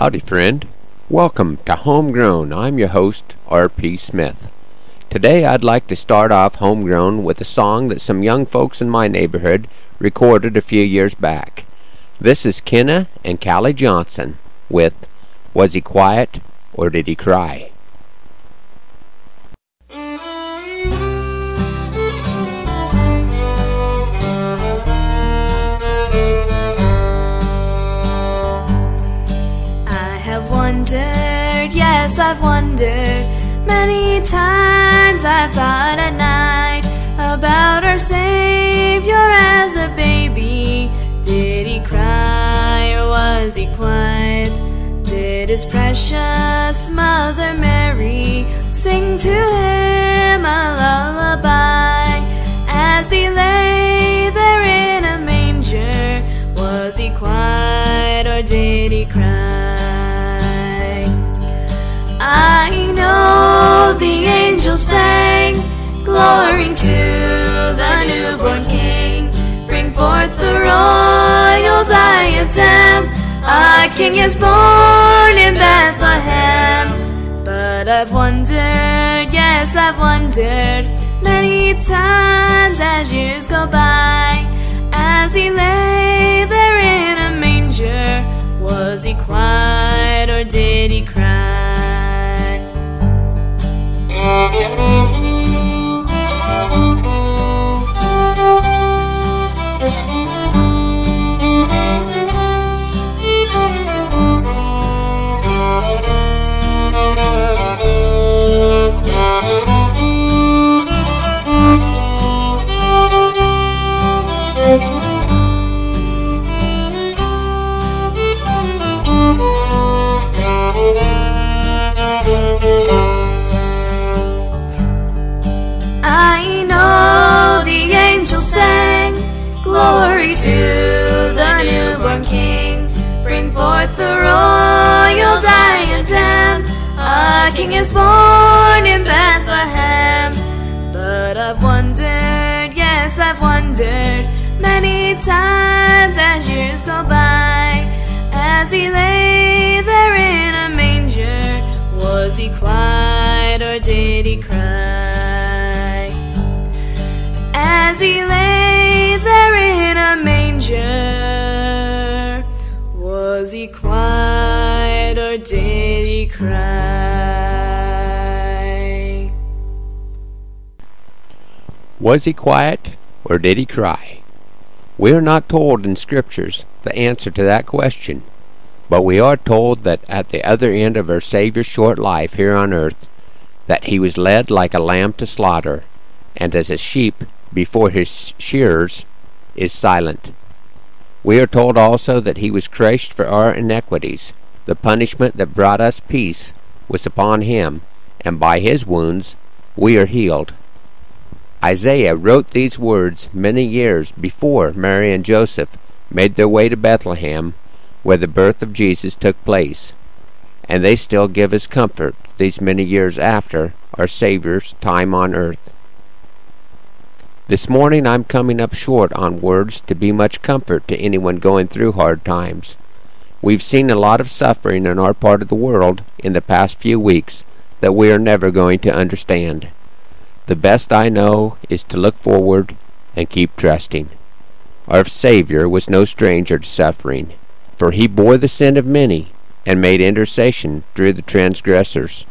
Howdy, friend. Welcome to Homegrown. I'm your host, R.P. Smith. Today I'd like to start off Homegrown with a song that some young folks in my neighborhood recorded a few years back. This is Kenna and Callie Johnson with Was He Quiet or Did He Cry? I've wondered. Many times I've thought at night about our Savior as a baby. Did he cry or was he quiet? Did his precious Mother Mary sing to him a lullaby as he lay there in a manger? Was he quiet or did he cry? The angels sang, Glory to the newborn King. Bring forth the royal diadem. A king is born in Bethlehem. But I've wondered, yes, I've wondered many times as years go by. As he lay there in a manger, was he quiet or did he cry? King is born in Bethlehem. But I've wondered, yes, I've wondered many times as years go by. As he lay there in a manger, was he quiet or did he cry? As he lay there in a manger, was he quiet or did he cry? Was he quiet or did he cry? We are not told in Scriptures the answer to that question, but we are told that at the other end of our Savior's short life here on earth, that he was led like a lamb to slaughter, and as a sheep before his shearers is silent. We are told also that he was crushed for our iniquities. The punishment that brought us peace was upon him, and by his wounds we are healed. Isaiah wrote these words many years before Mary and Joseph made their way to Bethlehem, where the birth of Jesus took place, and they still give us comfort these many years after our Saviour's time on earth. This morning I'm coming up short on words to be much comfort to anyone going through hard times. We've seen a lot of suffering in our part of the world in the past few weeks that we are never going to understand. The best I know is to look forward and keep trusting. Our Savior was no stranger to suffering, for he bore the sin of many and made intercession through the transgressors.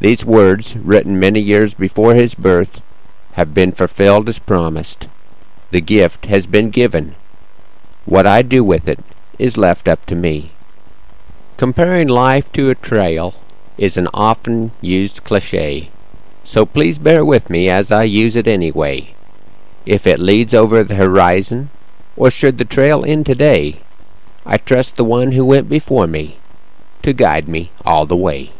These words, written many years before his birth, have been fulfilled as promised. The gift has been given. What I do with it is left up to me. Comparing life to a trail is an often used cliche, so please bear with me as I use it anyway. If it leads over the horizon, or should the trail end today, I trust the one who went before me to guide me all the way.